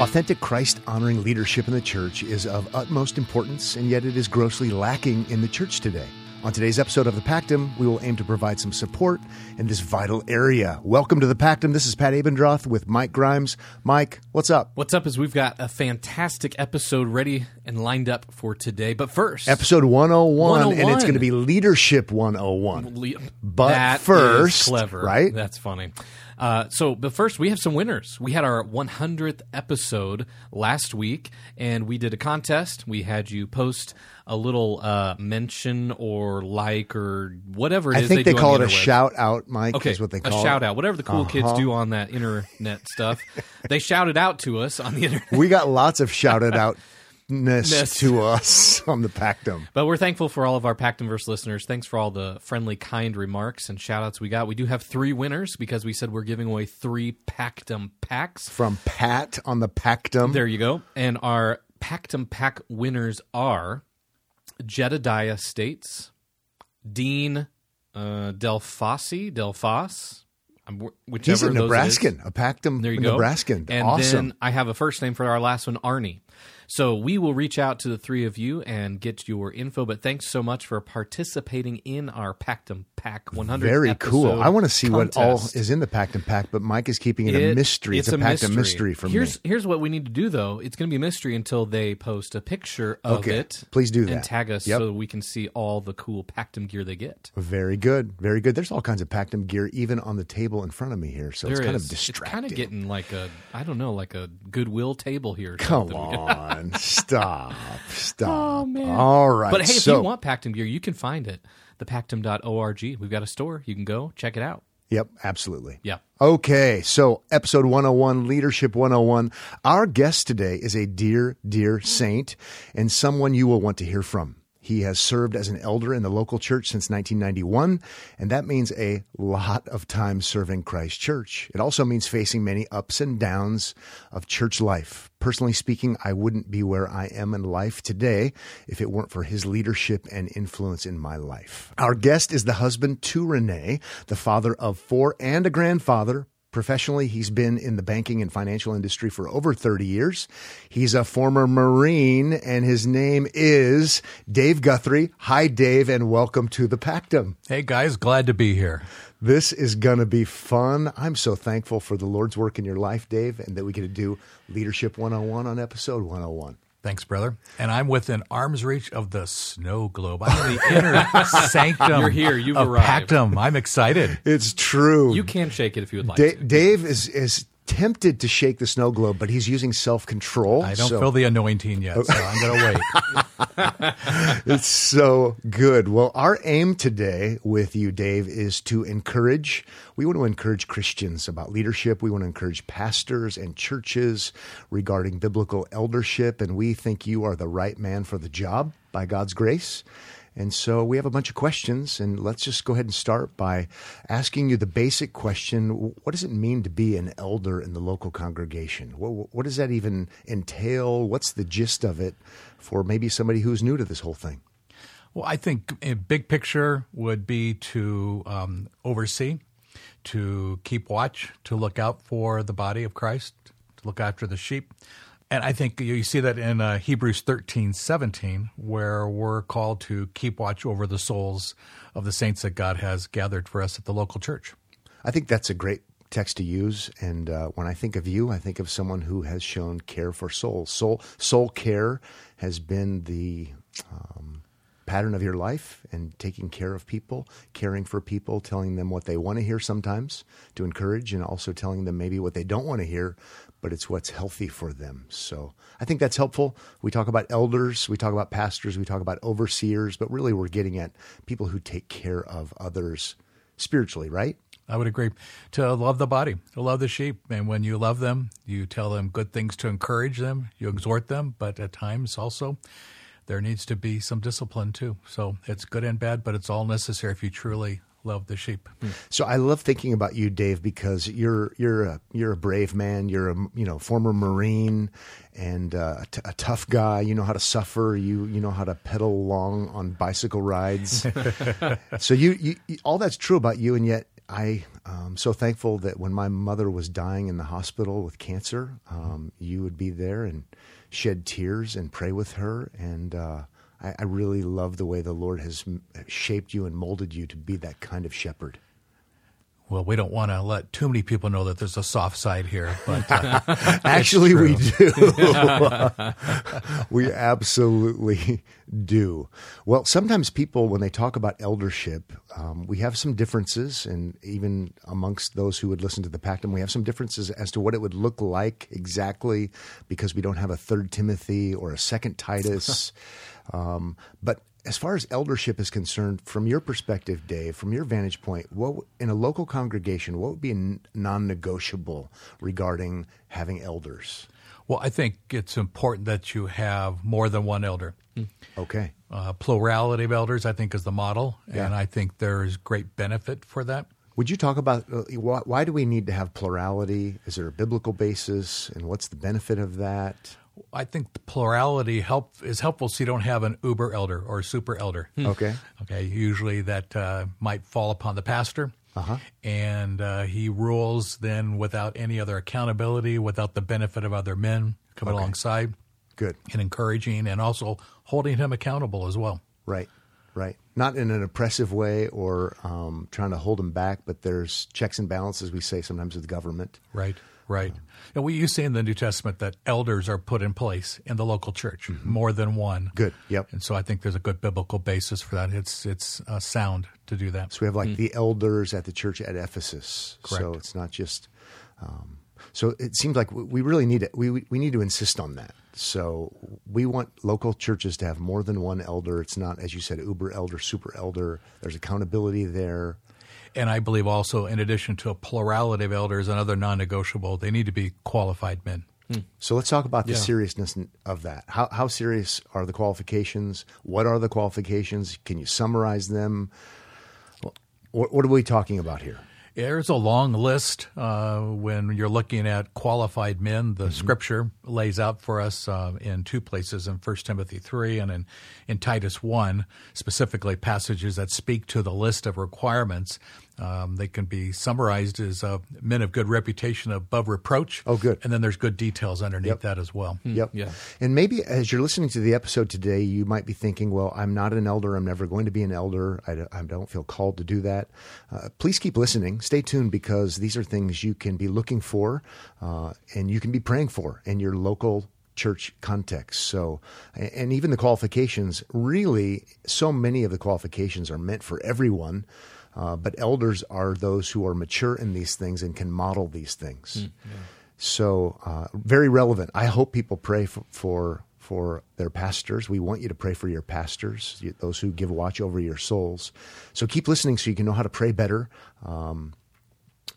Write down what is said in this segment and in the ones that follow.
Authentic Christ honoring leadership in the church is of utmost importance, and yet it is grossly lacking in the church today. On today's episode of the Pactum, we will aim to provide some support in this vital area. Welcome to the Pactum. This is Pat Abendroth with Mike Grimes. Mike, what's up? What's up is we've got a fantastic episode ready and lined up for today. But first, Episode 101, and it's going to be oh Leadership 101. Le- But that first, clever, right? That's funny. Uh, so, but first, we have some winners. We had our 100th episode last week, and we did a contest. We had you post a little uh, mention or like or whatever it I is think they, do call the it a shout out, Mike, Okay, is what they call a shout it. out, whatever the cool kids Uh-huh. do on that internet stuff. they shouted out to us on the internet. We got lots of shouted out ness to us on the Pactum. But we're thankful for all of our Pactumverse listeners. Thanks for all the friendly, kind remarks and shout outs we got. We do have three winners because we said we're giving away three Pactum packs. From Pat on the Pactum. There you go. And our Pactum pack winners are Jedediah States, Dean uh, Delfasi, Delfas, um, wh- whichever He's a. Nebraskan, a Pactum There you go. Nebraskan. And awesome. then I have a first name for our last one, Arnie. So we will reach out to the three of you and get your info. But thanks so much for participating in our Pactum Pack 100. Very cool. I want to see what all is in the Pactum Pack, but Mike is keeping it, a mystery. It's, a, Pactum mystery, for here's, me. Here's what we need to do, though. It's going to be a mystery until they post a picture of Okay. it. Please do that. And tag us Yep. so we can see all the cool Pactum gear they get. Very good. Very good. There's all kinds of Pactum gear even on the table in front of me here, so it's There kind is. of It's distracting. kind of getting like a, I don't know, like a Goodwill table here. Come something. on. Stop. Stop. Oh, man. All right. But hey, if you want Pactum gear, you can find it. Thepactum.org. We've got a store. You can go check it out. Yep, absolutely. Yeah. Okay, so episode 101, Leadership 101. Our guest today is a dear, dear saint and someone you will want to hear from. He has served as an elder in the local church since 1991, and that means a lot of time serving Christ Church. It also means facing many ups and downs of church life. Personally speaking, I wouldn't be where I am in life today if it weren't for his leadership and influence in my life. Our guest is the husband to Renee, the father of four and a grandfather, Professionally, he's been in the banking and financial industry for over 30 years. He's a former Marine, and his name is Dave Guthrie. Hi, Dave, and welcome to the Pactum. Hey guys, glad to be here. This is going to be fun. I'm so thankful for the Lord's work in your life, Dave, and that we get to do Leadership 101 on episode 101. Thanks, brother. And I'm within arm's reach of the snow globe. I'm in the inner sanctum. You're here. You've of arrived. Pactum. I'm excited. It's true. You can shake it if you would like Da- to. Dave is, is tempted to shake the snow globe, but he's using self control. I don't feel the anointing yet, so I'm going to wait. It's so good. Well, our aim today with you, Dave, is to encourage. We want to encourage Christians about leadership. We want to encourage pastors and churches regarding biblical eldership. And we think you are the right man for the job by God's grace. And so we have a bunch of questions, and let's just go ahead and start by asking you the basic question What does it mean to be an elder in the local congregation? What, what does that even entail? What's the gist of it for maybe somebody who's new to this whole thing? Well, I think a big picture would be to um, oversee, to keep watch, to look out for the body of Christ, to look after the sheep. And I think you see that in uh, Hebrews 13, 17, where we're called to keep watch over the souls of the saints that God has gathered for us at the local church. I think that's a great text to use. And uh, when I think of you, I think of someone who has shown care for souls. Soul, soul care has been the um, pattern of your life and taking care of people, caring for people, telling them what they want to hear sometimes to encourage, and also telling them maybe what they don't want to hear, but it's what's healthy for them. So I think that's helpful. We talk about elders, we talk about pastors, we talk about overseers, but really we're getting at people who take care of others spiritually, right? I would agree. To love the body, to love the sheep. And when you love them, you tell them good things to encourage them, you exhort them, but at times also there needs to be some discipline too. So it's good and bad, but it's all necessary if you truly love the sheep. So I love thinking about you, Dave, because you're you're a you're a brave man. You're a you know former Marine and uh, a, t- a tough guy. You know how to suffer. You you know how to pedal along on bicycle rides. so you, you, you all that's true about you, and yet I am so thankful that when my mother was dying in the hospital with cancer, um, you would be there and shed tears and pray with her and. Uh, I, I really love the way the Lord has shaped you and molded you to be that kind of shepherd. Well, we don't want to let too many people know that there's a soft side here, but uh, Actually, we do. we absolutely do. Well, sometimes people, when they talk about eldership, um, we have some differences, and even amongst those who would listen to the Pactum, we have some differences as to what it would look like exactly, because we don't have a Third Timothy or a Second Titus. um, but as far as eldership is concerned, from your perspective, Dave, from your vantage point, what in a local congregation, what would be non-negotiable regarding having elders? well, I think it's important that you have more than one elder. Okay, Uh, plurality of elders, I think, is the model, Yeah. and I think there's great benefit for that. would you talk about uh, why, why do we need to have plurality? Is there a biblical basis, and what's the benefit of that? I think the plurality help is helpful so you don't have an uber elder or a super elder. Okay, Okay, usually that uh, might fall upon the pastor. Uh-huh. And uh, he rules then without any other accountability, without the benefit of other men coming alongside good, and encouraging and also holding him accountable as well. right, right. Not in an oppressive way or um, trying to hold him back, but there's checks and balances. We say sometimes with government. Right, right. And we you see in the New Testament that elders are put in place in the local church, more than one. Good. Yep. And so I think there's a good biblical basis for that. It's it's uh, sound to do that. So we have like the elders at the church at Ephesus. Correct. So it's not just. Um, so it seems like we really need it. We we we need to insist on that. So we want local churches to have more than one elder. It's not, as you said, uber elder, super elder. There's accountability there. And I believe also, in addition to a plurality of elders, another non-negotiable, they need to be qualified men. So let's talk about the Yeah. seriousness of that. How how serious are the qualifications? What are the qualifications? Can you summarize them? What, what are we talking about here? There's a long list uh, when you're looking at qualified men. The Scripture lays out for us uh, in two places, in 1 Timothy 3 and in, in Titus 1, specifically passages that speak to the list of requirements. Um, they can be summarized as uh, men of good reputation above reproach. Oh, good. And then there's good details underneath Yep. that as well. Yep. Yeah. And maybe as you're listening to the episode today, you might be thinking, well, I'm not an elder. I'm never going to be an elder. I don't, I don't feel called to do that. Uh, please keep listening. Stay tuned because these are things you can be looking for uh, and you can be praying for in your local church context. So, and even the qualifications, really, so many of the qualifications are meant for everyone. Uh, but elders are those who are mature in these things and can model these things. So uh, very relevant. I hope people pray for, for for their pastors. We want you to pray for your pastors, those who give watch over your souls. So keep listening so you can know how to pray better. Um,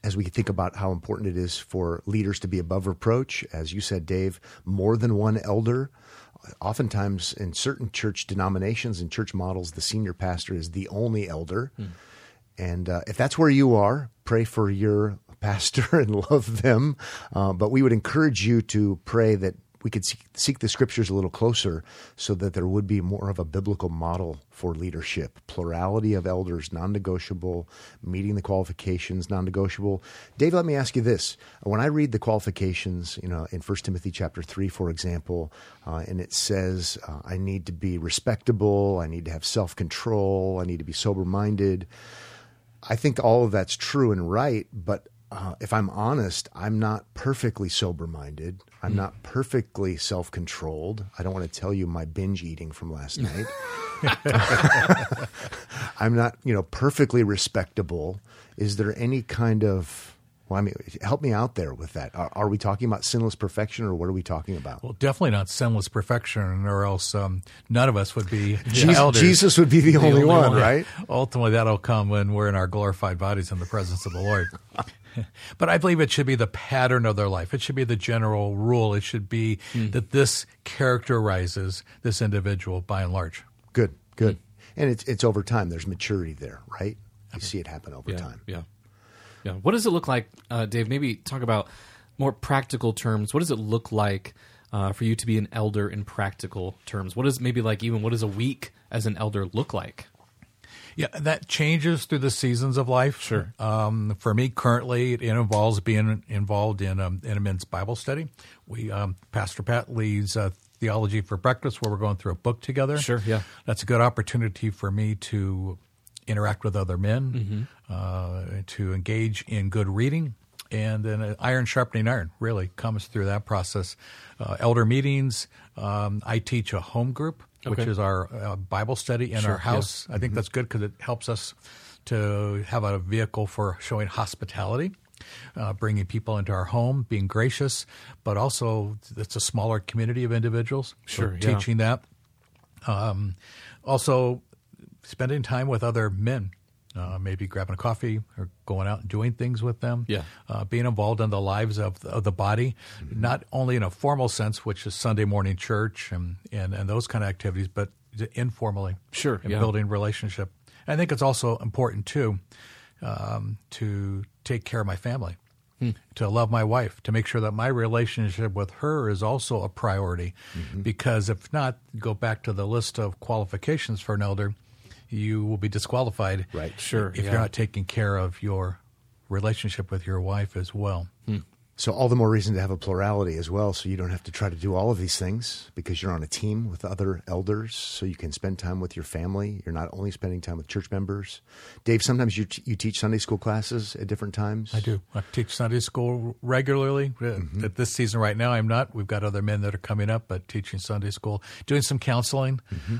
as we think about how important it is for leaders to be above reproach, as you said, Dave, more than one elder. Oftentimes, in certain church denominations and church models, the senior pastor is the only elder. And uh, if that's where you are, pray for your pastor and love them. Uh, but we would encourage you to pray that we could seek, the scriptures a little closer so that there would be more of a biblical model for leadership. Plurality of elders, non negotiable, meeting the qualifications, non negotiable. Dave, let me ask you this. When I read the qualifications, you know, in 1 Timothy chapter 3, for example, uh, and it says, uh, I need to be respectable, I need to have self control, I need to be sober minded. I think all of that's true and right, but uh, if I'm honest, I'm not perfectly sober minded. I'm not perfectly self controlled. I don't want to tell you my binge eating from last night. I'm not, you know, perfectly respectable. Is there any kind of well, I mean, help me out there with that. Are, are we talking about sinless perfection, or what are we talking about? Well, definitely not sinless perfection, or else um, none of us would be Jesus. Jesus would be the, only, only one, one. right? Ultimately, that'll come when we're in our glorified bodies in the presence of the Lord. but I believe it should be the pattern of their life. It should be the general rule. It should be that this characterizes this individual by and large. Good, good. And it's it's over time. There's maturity there, right? You see it happen over yeah, time. Yeah, yeah. What does it look like, uh, Dave? Maybe talk about more practical terms. What does it look like uh, for you to be an elder in practical terms? What is maybe like even what does a week as an elder look like? Yeah, that changes through the seasons of life. Sure. Um, for me, currently, it involves being involved in, um, in a men's Bible study. We, um, Pastor Pat leads uh, Theology for Breakfast, where we're going through a book together. Sure, yeah. That's a good opportunity for me to interact with other men, Mm-hmm. uh, to engage in good reading. And then uh, iron sharpening iron really comes through that process. Uh, elder meetings. Um, I teach a home group, which is our uh, Bible study in Sure, our yeah. house. I think that's good because it helps us to have a vehicle for showing hospitality, uh, bringing people into our home, being gracious, but also it's a smaller community of individuals. So Sure, yeah. teaching that. Um, also, spending time with other men. Uh, maybe grabbing a coffee or going out and doing things with them. Yeah. Uh, being involved in the lives of, of the body, not only in a formal sense, which is Sunday morning church and, and, and those kind of activities, but informally. Sure, And yeah. building relationship. I think it's also important, too, um, to take care of my family, Hmm. to love my wife, to make sure that my relationship with her is also a priority. Mm-hmm. Because if not, go back to the list of qualifications for an elder, you will be disqualified. Right. Sure, If yeah. you're not taking care of your relationship with your wife as well. Hmm. So all the more reason to have a plurality as well, so you don't have to try to do all of these things because you're on a team with other elders, so you can spend time with your family. You're not only spending time with church members. Dave, sometimes you t- you teach Sunday school classes at different times. I do. I teach Sunday school regularly. Uh, At this season right now, I'm not. We've got other men that are coming up, but teaching Sunday school, doing some counseling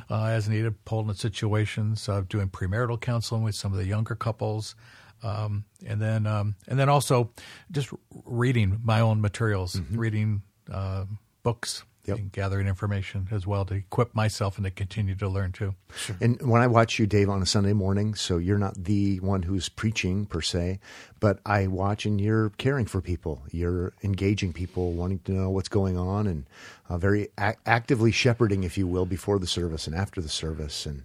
uh, as needed, pulling in situations, uh, doing premarital counseling with some of the younger couples. Um, and then, um, and then also just reading my own materials, reading uh, books, Yep. and gathering information as well to equip myself and to continue to learn too. And when I watch you, Dave, on a Sunday morning, so you're not the one who's preaching per se, but I watch and you're caring for people. You're engaging people, wanting to know what's going on, and uh, very ac- actively shepherding, if you will, before the service and after the service. And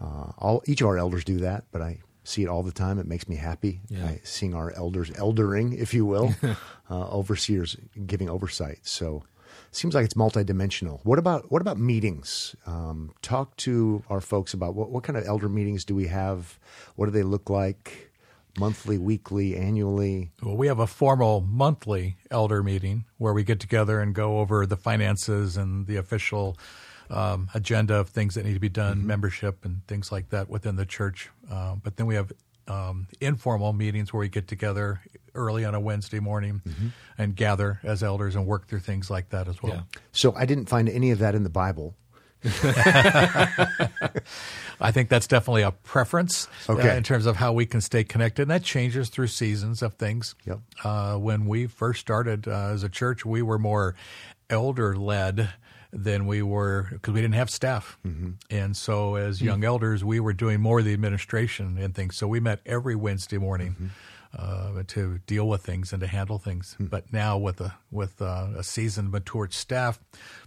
uh, all each of our elders do that, but I see it all the time. It makes me happy Yeah. I, seeing our elders eldering, if you will, uh, overseers giving oversight. So seems like it's multidimensional. What about what about meetings? Um, talk to our folks about what, what kind of elder meetings do we have? What do they look like? Monthly, weekly, annually? Well, we have a formal monthly elder meeting where we get together and go over the finances and the official um, agenda of things that need to be done, membership and things like that within the church. Uh, but then we have um, informal meetings where we get together early on a Wednesday morning and gather as elders and work through things like that as well. Yeah. So I didn't find any of that in the Bible. I think that's definitely a preference uh, in terms of how we can stay connected. And that changes through seasons of things. Yep. Uh, when we first started uh, as a church, we were more elder led than we were because we didn't have staff. And so, as young elders, we were doing more of the administration and things. So, we met every Wednesday morning. Uh, to deal with things and to handle things, but now with a with uh, a seasoned, matured staff,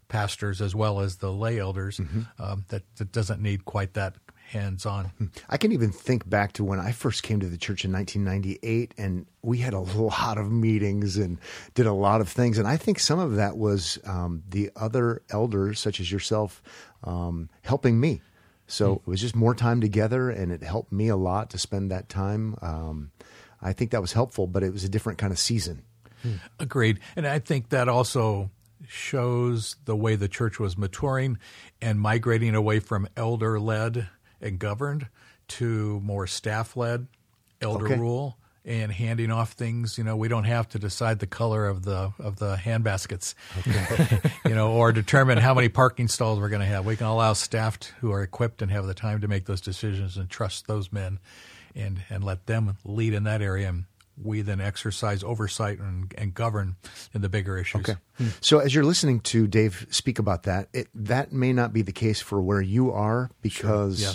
pastors as well as the lay elders, um, that, that doesn't need quite that hands on. I can even think back to when I first came to the church in 1998, and we had a lot of meetings and did a lot of things. And I think some of that was um, the other elders, such as yourself, um, helping me. So it was just more time together, and it helped me a lot to spend that time. Um, I think that was helpful, but it was a different kind of season. Agreed. And I think that also shows the way the church was maturing and migrating away from elder led and governed to more staff led, elder Okay. rule. And handing off things, you know, we don't have to decide the color of the of the hand baskets, you know, or determine how many parking stalls we're going to have. We can allow staff who are equipped and have the time to make those decisions and trust those men, and and let them lead in that area. And we then exercise oversight and, and govern in the bigger issues. Okay. So as you're listening to Dave speak about that, it, that may not be the case for where you are because Yeah.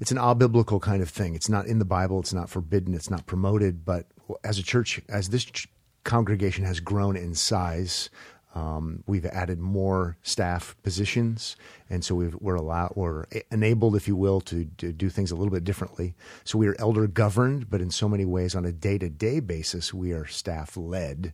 it's an all biblical kind of thing. It's not in the Bible. It's not forbidden. It's not promoted. But as a church, as this ch- congregation has grown in size, Um, we've added more staff positions, and so we've, we're allowed, we're enabled, if you will, to, to do things a little bit differently. So we are elder governed, but in so many ways, on a day to day basis, we are staff led.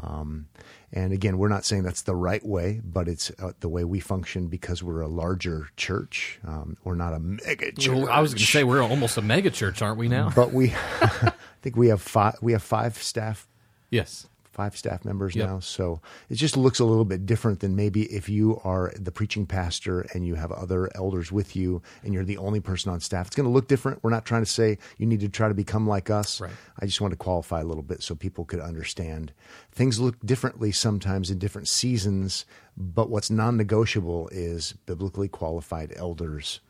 Um, and again, we're not saying that's the right way, but it's uh, the way we function because we're a larger church. Um, we're not a mega church. Well, I was going to say we're almost a mega church, aren't we now? but we, I think we have five. We have five staff yes. Five staff members Yep. now. So it just looks a little bit different than maybe if you are the preaching pastor and you have other elders with you and you're the only person on staff. It's going to look different. We're not trying to say you need to try to become like us. Right. I just want to qualify a little bit so people could understand. Things look differently sometimes in different seasons, but what's non negotiable is biblically qualified elders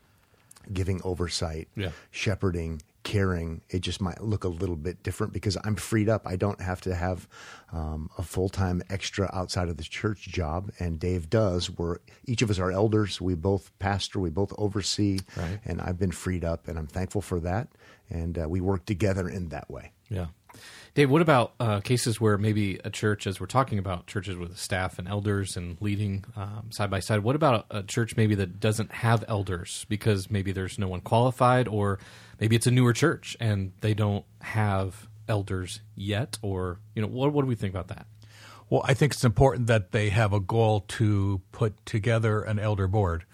giving oversight, Yeah. shepherding, caring. It just might look a little bit different because I'm freed up. I don't have to have um, a full time extra outside of the church job, and Dave does. We're each of us are elders. We both pastor. We both oversee, Right. and I've been freed up, and I'm thankful for that. And uh, we work together in that way. Yeah. Dave, what about uh, cases where maybe a church, as we're talking about churches with staff and elders and leading um, side by side, what about a church maybe that doesn't have elders because maybe there's no one qualified, or maybe it's a newer church and they don't have elders yet, or you know, what what do we think about that? Well, I think it's important that they have a goal to put together an elder board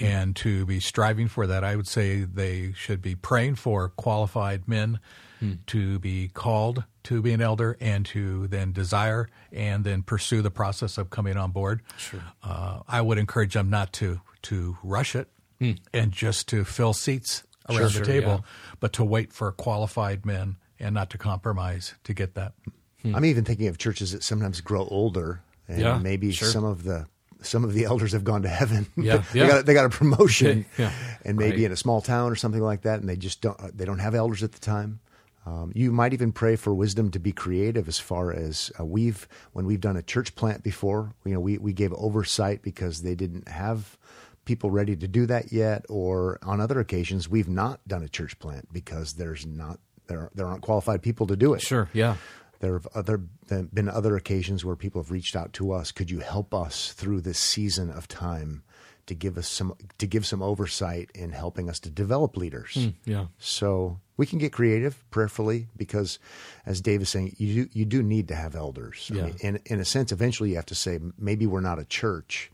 and to be striving for that. I would say they should be praying for qualified men Hmm. to be called to be an elder and to then desire and then pursue the process of coming on board. Sure. Uh, I would encourage them not to to rush it hmm. and just to fill seats around Sure, the sure, table, yeah. but to wait for qualified men and not to compromise to get that. Hmm. I'm even thinking of churches that sometimes grow older, and Yeah, maybe sure. some of the some of the elders have gone to heaven. Yeah, they, yeah. Got, they got a promotion, Yeah, and maybe right. in a small town or something like that, and they just don't they don't have elders at the time. Um, you might even pray for wisdom to be creative as far as uh, we've when we've done a church plant before. You know, we we gave oversight because they didn't have people ready to do that yet, or on other occasions we've not done a church plant because there's not there there aren't qualified people to do it. Sure, yeah, There have other there have been other occasions where people have reached out to us. Could you help us through this season of time to give us some to give some oversight in helping us to develop leaders? yeah, So we can get creative prayerfully because, as Dave is saying, you do, you do need to have elders. I Yeah. mean, in in a sense, eventually you have to say maybe we're not a church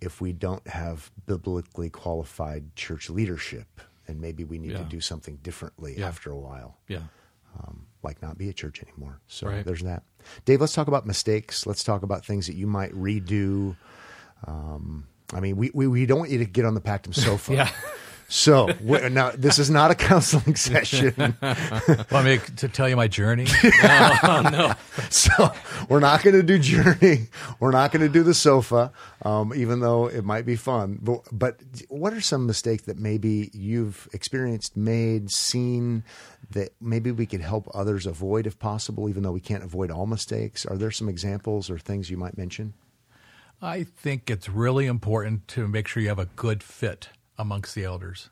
if we don't have biblically qualified church leadership, and maybe we need to do something differently Yeah. after a while yeah. um, like not be a church anymore. So Right. there's that. Dave, let's talk about mistakes. Let's talk about things that you might redo. Um, I mean, we, we, we don't want you to get on the Pactum sofa. Yeah. So now this is not a counseling session. Want me to tell you my journey? No. so we're not going to do journey. We're not going to do the sofa, um, even though it might be fun. But, but what are some mistakes that maybe you've experienced, made, seen that maybe we could help others avoid if possible, even though we can't avoid all mistakes? Are there some examples or things you might mention? I think it's really important to make sure you have a good fit amongst the elders.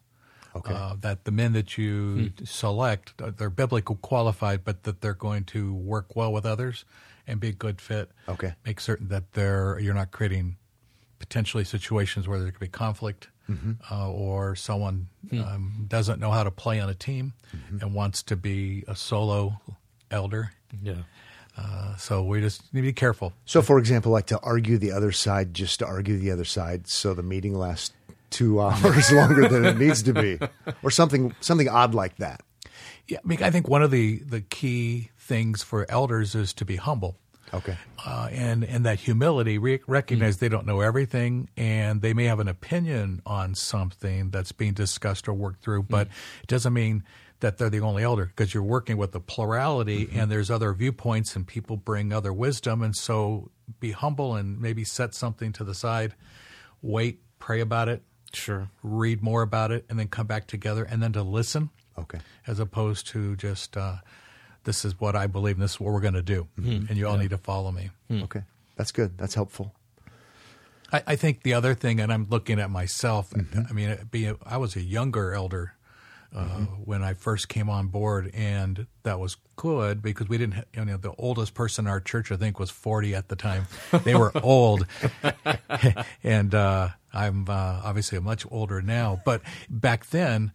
Okay. Uh, that the men that you select, uh, they're biblically qualified, but that they're going to work well with others and be a good fit. Okay. Make certain that they're you're not creating potentially situations where there could be conflict uh, or someone um, doesn't know how to play on a team and wants to be a solo elder. Yeah. Uh, so we just need to be careful. So, for example, like to argue the other side, just to argue the other side, so the meeting lasts two hours longer than it needs to be, or something something odd like that. Yeah, I mean, I think one of the, the key things for elders is to be humble. Okay. Uh, and and that humility, re- recognize they don't know everything, and they may have an opinion on something that's being discussed or worked through, but it doesn't mean that they're the only elder because you're working with the plurality, mm-hmm. and there's other viewpoints, and people bring other wisdom, and so be humble and maybe set something to the side, wait, pray about it, Sure. read more about it, and then come back together, and then to listen Okay. as opposed to just uh, this is what I believe and this is what we're going to do, mm-hmm. and you all need to follow me. Mm. Okay. That's good. That's helpful. I, I think the other thing, and I'm looking at myself. Mm-hmm. I mean, be I was a younger elder uh, when I first came on board, and that was good because we didn't. You know, the oldest person in our church, I think, was forty at the time. They were old, and uh, I'm uh, obviously much older now. But back then,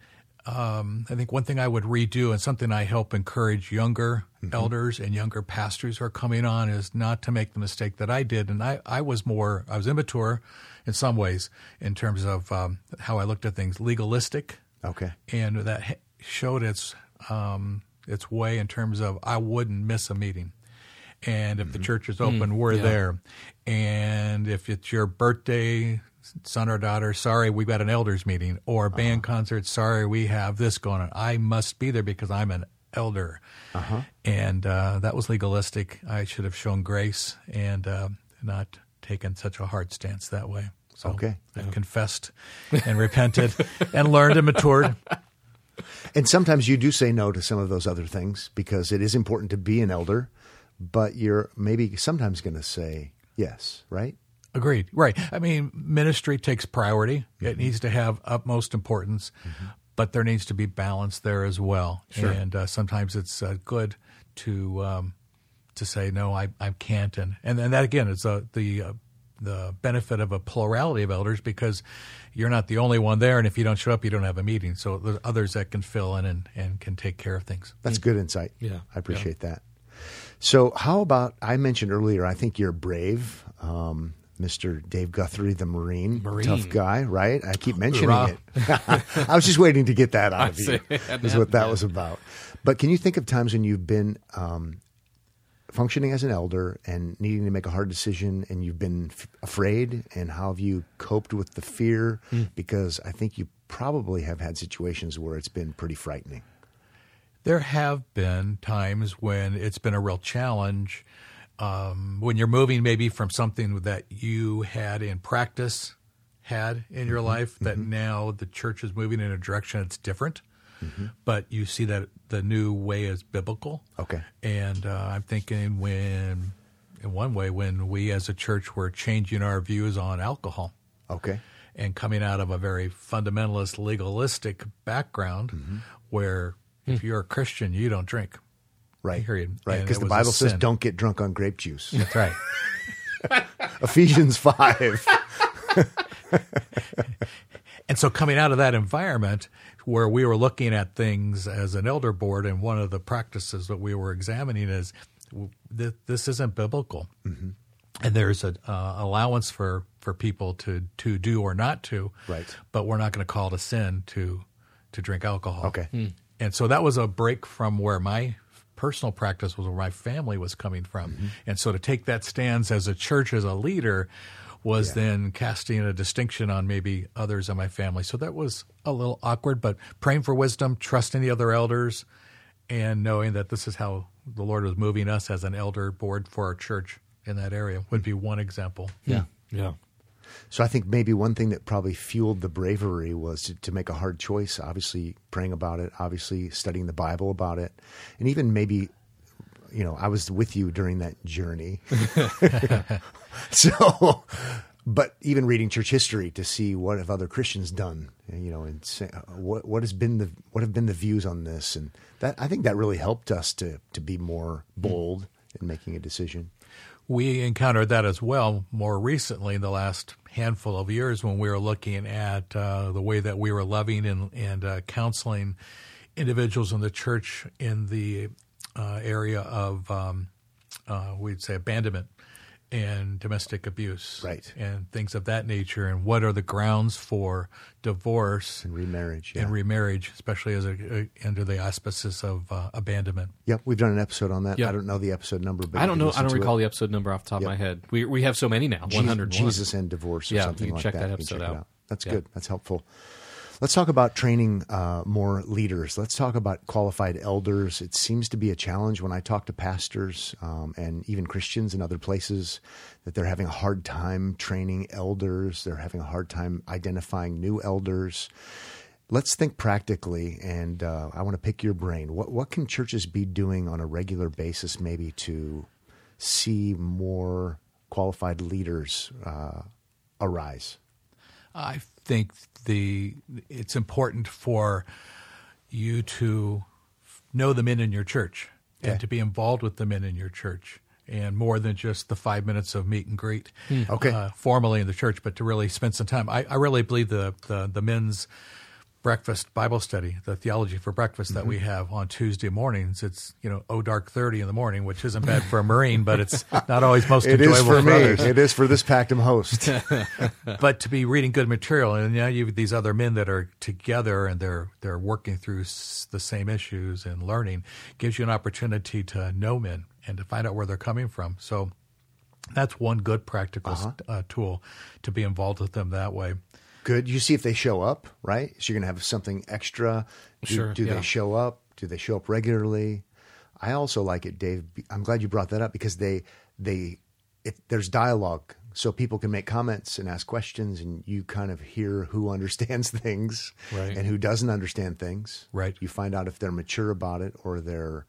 um, I think one thing I would redo and something I help encourage younger elders and younger pastors who are coming on is not to make the mistake that I did. And I, I was more, I was immature in some ways in terms of um, how I looked at things, legalistic. Okay. And that showed its, um, its way in terms of I wouldn't miss a meeting. And if the church is open, we're yeah. there. And if it's your birthday, son or daughter, sorry, we've got an elders meeting, or a band concert, sorry, we have this going on. I must be there because I'm an elder. And uh, that was legalistic. I should have shown grace and uh, not taken such a hard stance that way. So Okay. I confessed and repented and learned and matured. And sometimes you do say no to some of those other things because it is important to be an elder, but you're maybe sometimes going to say yes, right? Agreed. Right. I mean, ministry takes priority. It needs to have utmost importance, but there needs to be balance there as well. Sure. And uh, sometimes it's uh, good to um, to say no, I, I can't, and and, and that again is uh, the uh, the benefit of a plurality of elders because you're not the only one there, and if you don't show up, you don't have a meeting. So there's others that can fill in and, and can take care of things. That's good insight. Yeah. I appreciate that. So, how about I mentioned earlier, I think you're brave, um, Mr. Dave Guthrie, the Marine, Marine. tough guy, right? I keep mentioning Hoorah. it. I was just waiting to get that out of you. see. Is what that happened was about. But can you think of times when you've been um, functioning as an elder and needing to make a hard decision, and you've been f- afraid, and how have you coped with the fear? Hmm. Because I think you probably have had situations where it's been pretty frightening. There have been times when it's been a real challenge. Um, when you're moving maybe from something that you had in practice, had in your life, that now the church is moving in a direction that's different, but you see that the new way is biblical. Okay. And uh, I'm thinking when, in one way, when we as a church were changing our views on alcohol Okay. and coming out of a very fundamentalist, legalistic background Mm-hmm. where if Hmm. you're a Christian, you don't drink. Right. Period. Right. Because the Bible says sin. don't get drunk on grape juice. That's right. Ephesians 5. And so coming out of that environment where we were looking at things as an elder board, and one of the practices that we were examining is w- this isn't biblical. Mm-hmm. And there's an uh, allowance for, for people to, to do or not to. Right. But we're not going to call it a sin to, to drink alcohol. Okay. And so that was a break from where my personal practice was, where my family was coming from. Mm-hmm. And so to take that stance as a church, as a leader, was then casting a distinction on maybe others in my family. So that was a little awkward, but praying for wisdom, trusting the other elders, and knowing that this is how the Lord was moving us as an elder board for our church in that area would be one example. Yeah. Yeah. So I think maybe one thing that probably fueled the bravery was to, to make a hard choice, obviously praying about it, obviously studying the Bible about it, and even maybe, you know, I was with you during that journey. so, but even reading church history to see what have other Christians done, you know, and say, uh, what what has been the what have been the views on this, and that I think that really helped us to to be more bold in making a decision. We encountered that as well more recently in the last handful of years when we were looking at uh, the way that we were loving and, and uh, counseling individuals in the church in the uh, area of, um, uh, we'd say, abandonment and domestic abuse. Right. And things of that nature. And what are the grounds for divorce And remarriage, yeah. and remarriage, especially as a, a, under the auspices of uh, abandonment. Yep, we've done an episode on that. Yeah. I don't know the episode number, but I don't know. I don't to it. recall the episode number off the top Yep. of my head. We we have so many now. Jesus- One hundred. Jesus and divorce or Yeah, something you can like check that. that episode check it out. That's Yeah. good. That's helpful. Let's talk about training uh, more leaders. Let's talk about qualified elders. It seems to be a challenge when I talk to pastors um, and even Christians in other places that they're having a hard time training elders. They're having a hard time identifying new elders. Let's think practically, and uh, I want to pick your brain. What what can churches be doing on a regular basis, maybe to see more qualified leaders uh, arise? I think the it's important for you to know the men in your church Okay. and to be involved with the men in your church. And more than just the five minutes of meet and greet, Okay. uh, formally in the church, but to really spend some time. I, I really believe the, the the men's breakfast Bible study, the theology for breakfast that Mm-hmm. we have on Tuesday mornings. It's you know oh dark thirty in the morning, which isn't bad for a Marine, but it's not always most It enjoyable is for me. others. It is for this Pactum host. but to be reading good material, and now you have these other men that are together and they're they're working through s- the same issues and learning gives you an opportunity to know men and to find out where they're coming from. So that's one good practical s- uh, tool to be involved with them that way. Good. You see if they show up, right? So you're going to have something extra. Do, Sure, Do yeah. they show up? Do they show up regularly? I also like it, Dave. I'm glad you brought that up because they they it, there's dialogue, so people can make comments and ask questions, and you kind of hear who understands things Right. and who doesn't understand things. Right. You find out if they're mature about it or they're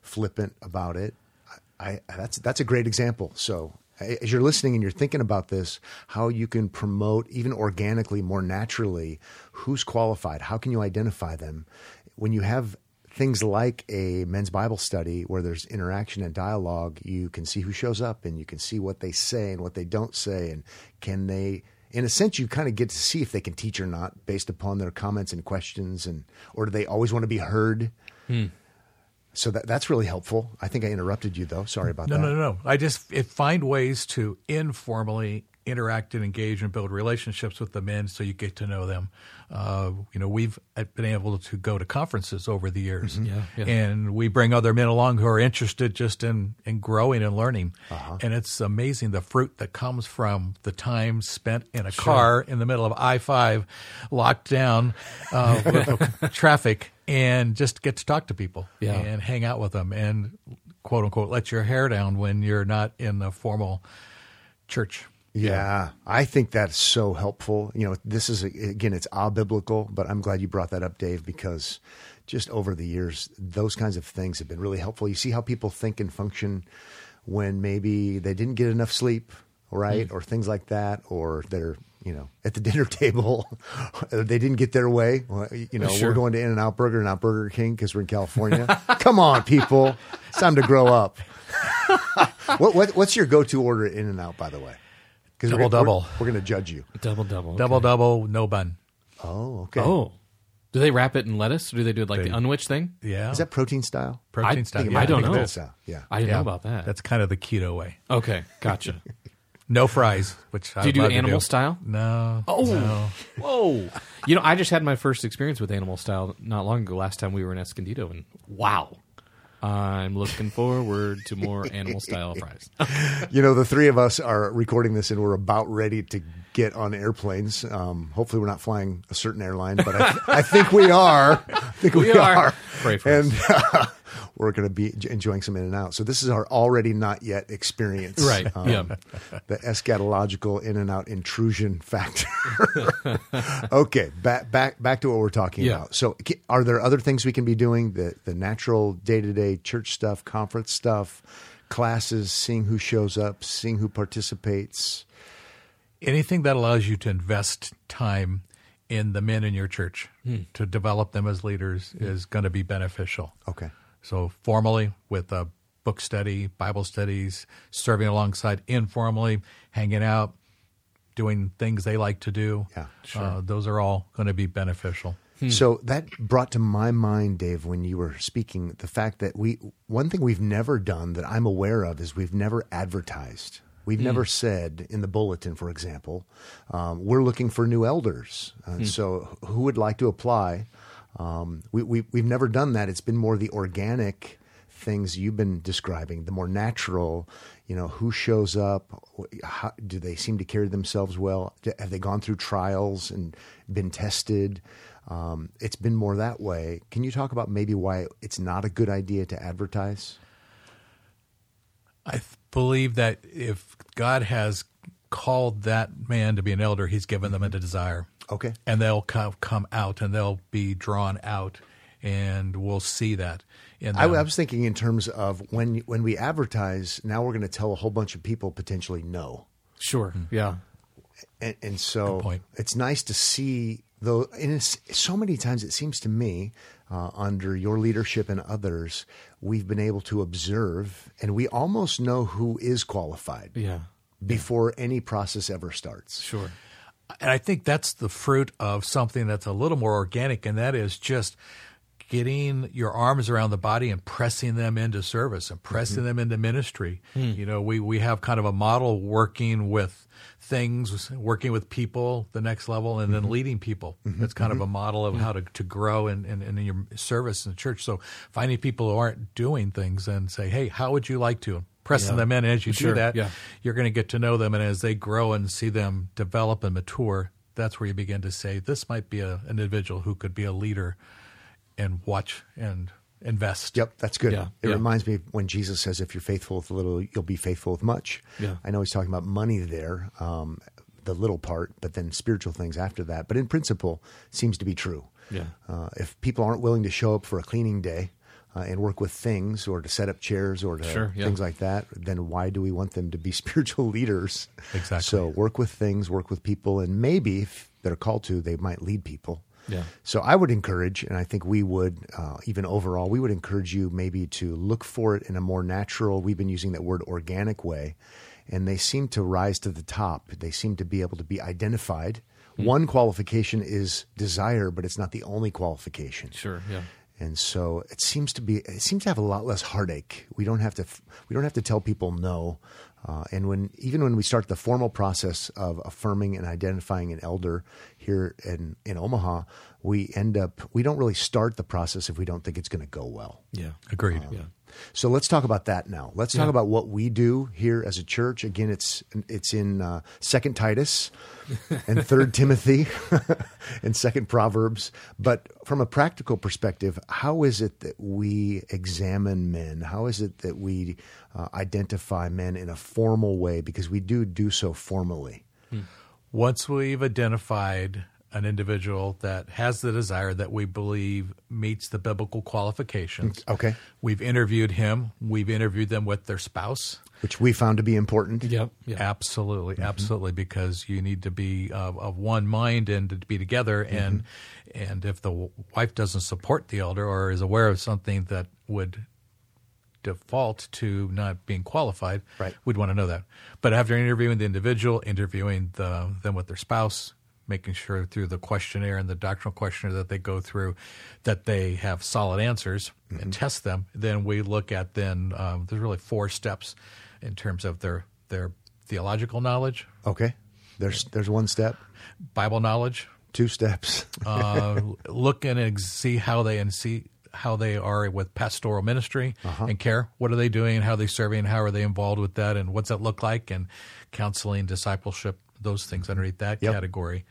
flippant about it. I, I that's that's a great example. So as you're listening and you're thinking about this, how you can promote even organically, more naturally, who's qualified? How can you identify them? When you have things like a men's Bible study where there's interaction and dialogue, you can see who shows up and you can see what they say and what they don't say, and can they. In a sense, you kind of get to see if they can teach or not based upon their comments and questions, and or do they always want to be heard? Hmm. So that that's really helpful. I think I interrupted you though. Sorry about No, that. no, no, no. I just it, find ways to informally interact and engage and build relationships with the men so you get to know them. Uh, you know, we've been able to go to conferences over the years, Yeah, yeah. and we bring other men along who are interested just in in growing and learning. And it's amazing the fruit that comes from the time spent in a car in the middle of I five, locked down uh, with traffic, and just get to talk to people Yeah. and hang out with them and quote unquote let your hair down when you're not in the formal church. Yeah, I think that's so helpful. You know, this is again, it's a biblical, but I'm glad you brought that up, Dave, because just over the years, those kinds of things have been really helpful. You see how people think and function when maybe they didn't get enough sleep, right, hmm. or things like that, or they're you know at the dinner table, they didn't get their way. Well, you know, Sure. we're going to In and Out Burger, not Burger King because we're in California. Come on, people, it's time to grow up. what, what what's your go to order at In and Out, by the way? Because Double, double. We're, going to judge you. Double double. Double double, no bun. Oh, okay. Oh. Do they wrap it in lettuce or do they do it like They- the unwich thing? Yeah, is that protein style? protein I style? Yeah, I don't think know. Style. Yeah. I didn't Yeah. know about that. That's kind of the keto way. okay, gotcha. No fries, which Do you do animal style? No. Oh, no. whoa! You know, I just had my first experience with animal style not long ago. Last time we were in Escondido, and wow, I'm looking forward to more animal style fries. You know, the three of us are recording this and we're about ready to get on airplanes. Um, hopefully, we're not flying a certain airline, but I, I think we are. I think we, We are. are. And uh, we're going to be enjoying some in and out. So this is our already not yet experience, Right, Um, yeah. The eschatological in and out intrusion factor. okay, back back back to what we're talking Yeah. about. So, are there other things we can be doing? The the natural day to day church stuff, conference stuff, classes, seeing who shows up, seeing who participates. Anything that allows you to invest time in the men in your church hmm. to develop them as leaders hmm. is going to be beneficial. Okay. So formally with a book study, Bible studies, serving alongside informally, hanging out, doing things they like to do. Yeah, Uh, those are all going to be beneficial. Hmm. So that brought to my mind, Dave, when you were speaking, the fact that we one thing we've never done that I'm aware of is we've never advertised. We've never said in the bulletin, for example, um, we're looking for new elders. Uh, So who would like to apply? Um, we, we we've never done that. It's been more the organic things you've been describing, the more natural. You know, who shows up? How, do they seem to carry themselves well? Have they gone through trials and been tested? Um, it's been more that way. Can you talk about maybe why it's not a good idea to advertise? I th- believe that if God has called that man to be an elder, he's given them a desire. Okay. And they'll come, come out and they'll be drawn out, and we'll see that. In I. I was thinking in terms of when when we advertise, now we're going to tell a whole bunch of people potentially no. Sure. Hmm. Yeah. And, and so it's nice to see though, and it's, so many times it seems to me, uh, under your leadership and others, we've been able to observe, and we almost know who is qualified Yeah. before any process ever starts. Sure. And I think that's the fruit of something that's a little more organic, and that is just getting your arms around the body and pressing them into service and pressing mm-hmm. them into ministry. Hmm. You know, we, we have kind of a model working with things, working with people, the next level, and then mm-hmm. leading people. Mm-hmm. That's kind of a model of how to, to grow in, in, in your service in the church. So finding people who aren't doing things and say, hey, how would you like to? Pressing Yeah. them in. As you Sure, do that, yeah. you're going to get to know them. And as they grow and see them develop and mature, that's where you begin to say, this might be a, an individual who could be a leader and watch and invest. Yep, that's good. Yeah, it yeah. reminds me of when Jesus says, "If you're faithful with little, you'll be faithful with much." Yeah. I know he's talking about money there, um, the little part, but then spiritual things after that. But in principle, seems to be true. Yeah. Uh, if people aren't willing to show up for a cleaning day uh, and work with things, or to set up chairs, or to Sure, yeah. things like that, then why do we want them to be spiritual leaders? Exactly. So work with things, work with people, and maybe if they're called to, they might lead people. Yeah. So I would encourage, and I think we would, uh, even overall, we would encourage you maybe to look for it in a more natural, we've been using that word organic way, and they seem to rise to the top. They seem to be able to be identified. Hmm. One qualification is desire, but it's not the only qualification. Sure. Yeah. And so it seems to be it seems to have a lot less heartache. We don't have to we don't have to tell people no. Uh, and when even when we start the formal process of affirming and identifying an elder here in in Omaha, we end up we don't really start the process if we don't think it's going to go well. Yeah. Agreed. Yeah. So let's talk about that now. Let's talk Yeah. about what we do here as a church. Again, it's it's in uh, Second Titus and Third Timothy and Second Proverbs. But from a practical perspective, how is it that we examine men? How is it that we uh, identify men in a formal way? Because we do do so formally. Once we've identified an individual that has the desire that we believe meets the biblical qualifications. Okay. We've interviewed him. We've interviewed them with their spouse. Which we found to be important. Yep. Yeah. Absolutely, mm-hmm. absolutely, because you need to be of, of one mind and to be together. Mm-hmm. And and if the wife doesn't support the elder or is aware of something that would default to not being qualified, Right. we'd want to know that. But after interviewing the individual, interviewing the, them with their spouse, making sure through the questionnaire and the doctrinal questionnaire that they go through that they have solid answers and test them, then we look at then um, there's really four steps in terms of their their theological knowledge, Okay. There's there's one step, Bible knowledge, two steps. uh, look and see how they and see how they are with pastoral ministry and care. What are they doing? And how are they serving? How are they involved with that? And what's that look like? And counseling, discipleship, those things underneath that Yep. category.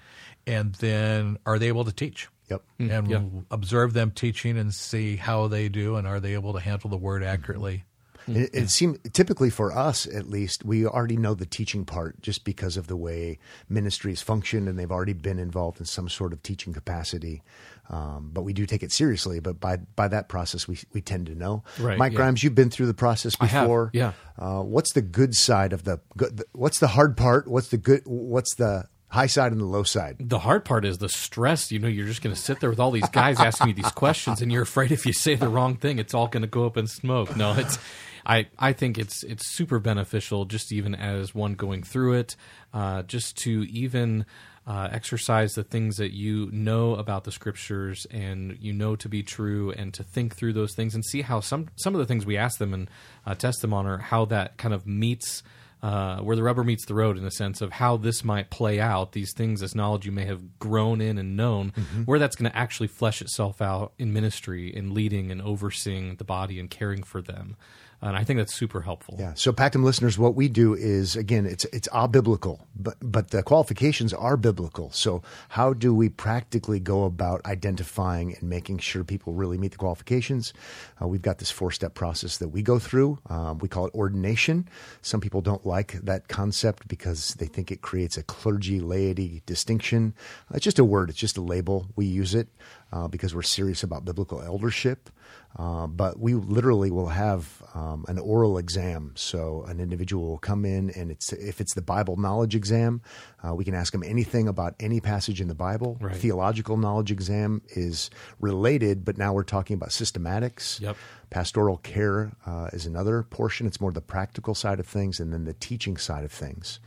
And then are they able to teach? Yep. Hmm. And yeah. observe them teaching and see how they do and are they able to handle the word accurately? Hmm. It, it seems typically for us, at least, we already know the teaching part just because of the way ministries function, and they've already been involved in some sort of teaching capacity. Um, but we do take it seriously. But by by that process, we we tend to know. Right, Mike yeah. Grimes, you've been through the process before. yeah. Uh, what's the good side of the good? What's the hard part? What's the good? What's the high side and the low side? The hard part is the stress. You know, you're just going to sit there with all these guys asking you these questions, and you're afraid if you say the wrong thing, it's all going to go up in smoke. No, it's. I, I think it's it's super beneficial just even as one going through it, uh, just to even uh, exercise the things that you know about the scriptures and you know to be true, and to think through those things and see how some some of the things we ask them and uh, test them on are how that kind of meets uh, where the rubber meets the road in the sense of how this might play out, these things, this knowledge you may have grown in and known, where that's going to actually flesh itself out in ministry, in leading and overseeing the body and caring for them. And I think that's super helpful. Yeah. So, Pactum listeners, what we do is again, it's it's all biblical, but but the qualifications are biblical. So, how do we practically go about identifying and making sure people really meet the qualifications? Uh, we've got this four step process that we go through. Um, we call it ordination. Some people don't like that concept because they think it creates a clergy laity distinction. It's just a word. It's just a label. We use it. uh, because we're serious about biblical eldership. Uh, but we literally will have um, an oral exam. So an individual will come in, and it's if it's the Bible knowledge exam, uh, we can ask them anything about any passage in the Bible. Right. Theological knowledge exam is related, but now we're talking about systematics. Yep. Pastoral care uh, is another portion. It's more the practical side of things, and then the teaching side of things.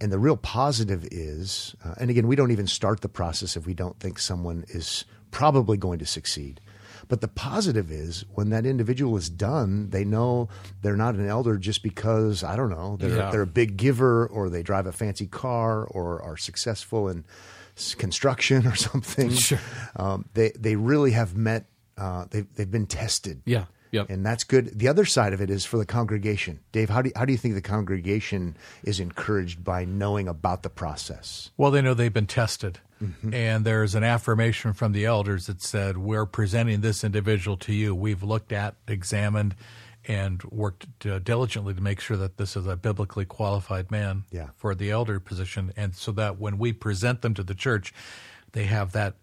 And the real positive is, uh, and again, we don't even start the process if we don't think someone is probably going to succeed. But the positive is when that individual is done, they know they're not an elder just because, I don't know, they're, Yeah. they're a big giver or they drive a fancy car or are successful in construction or something. Sure. Um, they, they really have met, uh, they've, they've been tested. Yeah. Yep. And that's good. The other side of it is for the congregation. Dave, how do you, how do you think the congregation is encouraged by knowing about the process? Well, they know they've been tested. And there's an affirmation from the elders that said, We're presenting this individual to you. We've looked at, examined, and worked uh, diligently to make sure that this is a biblically qualified man Yeah. for the elder position. And so that when we present them to the church, they have that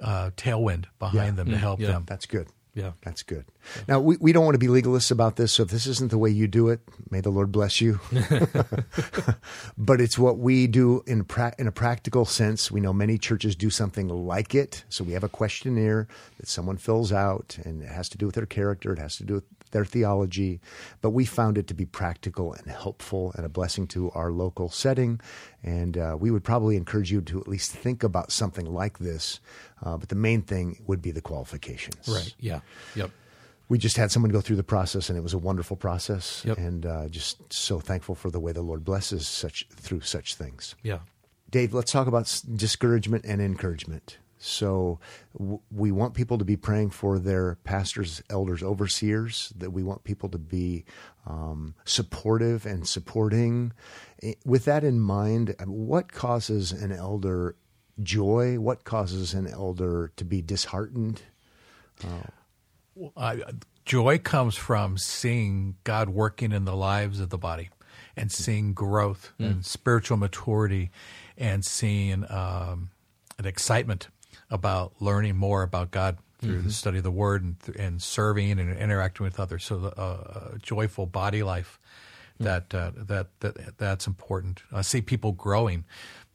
uh, tailwind behind them to help yeah. them. That's good. Yeah. That's good. Now, we, we don't want to be legalists about this, so if this isn't the way you do it, may the Lord bless you. but it's what we do in, pra- in a practical sense. We know many churches do something like it. So we have a questionnaire that someone fills out, and it has to do with their character, it has to do with their theology. But we found it to be practical and helpful and a blessing to our local setting. And uh, we would probably encourage you to at least think about something like this. Uh, but the main thing would be the qualifications. Right. Yeah. Yep. We just had someone go through the process, and it was a wonderful process. Yep. And uh, just so thankful for the way the Lord blesses such through such things. Yeah. Dave, let's talk about s- discouragement and encouragement. So w- we want people to be praying for their pastors, elders, overseers. That we want people to be um, supportive and supporting. Eh, With that in mind, uh, what causes an elder joy? What causes an elder to be disheartened? uh, joy comes from seeing God working in the lives of the body and seeing growth and spiritual maturity and seeing um, an excitement about learning more about God through the study of the Word and, and serving and interacting with others. So, uh, a joyful body life that, uh, that that that's important. I see people growing,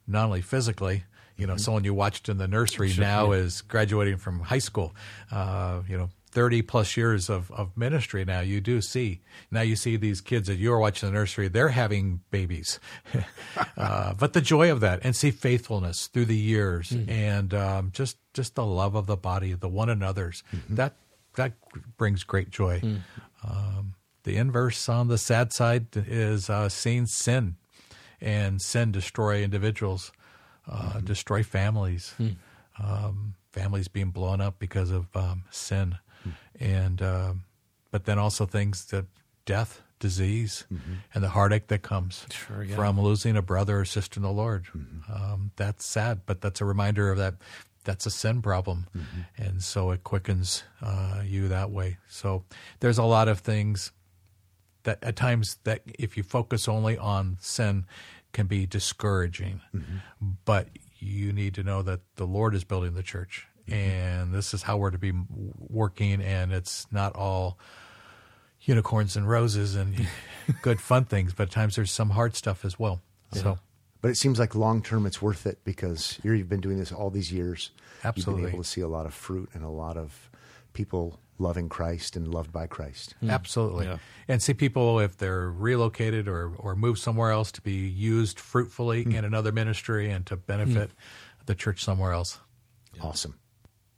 not only physically. You know, someone you watched in the nursery now is graduating from high school. Uh, you know, 30 plus years of, of ministry now you do see now you see these kids that you're watching in the nursery they're having babies. Uh, but the joy of that and see faithfulness through the years and um, just just the love of the body the one another's. That that brings great joy. Um, the inverse on the sad side is uh, seeing sin and sin destroy individuals uh, destroy families. Um, families being blown up because of um, sin, and um, but then also things that death, disease, and the heartache that comes Sure, yeah. from losing a brother or sister in the Lord. Um, that's sad, but that's a reminder of that. That's a sin problem, and so it quickens uh, you that way. So there's a lot of things that at times that if you focus only on sin can be discouraging but you need to know that the lord is building the church Mm-hmm. and this is how we're to be working and it's not all unicorns and roses and good fun things but at times there's some hard stuff as well so But it seems like long term it's worth it because you're, you've been doing this all these years. You've Absolutely. been able to see a lot of fruit and a lot of people loving Christ and loved by Christ. Mm. Absolutely. Yeah. And see people if they're relocated or, or moved somewhere else to be used fruitfully mm. in another ministry and to benefit mm. the church somewhere else. Awesome.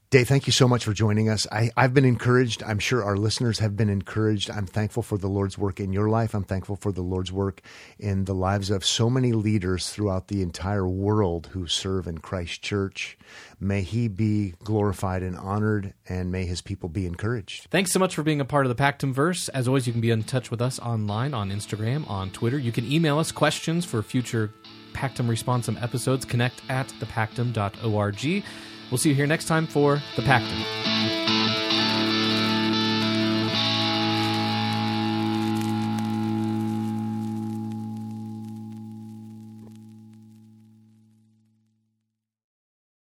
Dave, thank you so much for joining us. I, I've been encouraged. I'm sure our listeners have been encouraged. I'm thankful for the Lord's work in your life. I'm thankful for the Lord's work in the lives of so many leaders throughout the entire world who serve in Christ Church. May He be glorified and honored, and may His people be encouraged. Thanks so much for being a part of the Pactum Verse. As always, you can be in touch with us online, on Instagram, on Twitter. You can email us questions for future Pactum Responsum episodes. Connect at thepactum.org. We'll see you here next time for The Pactum.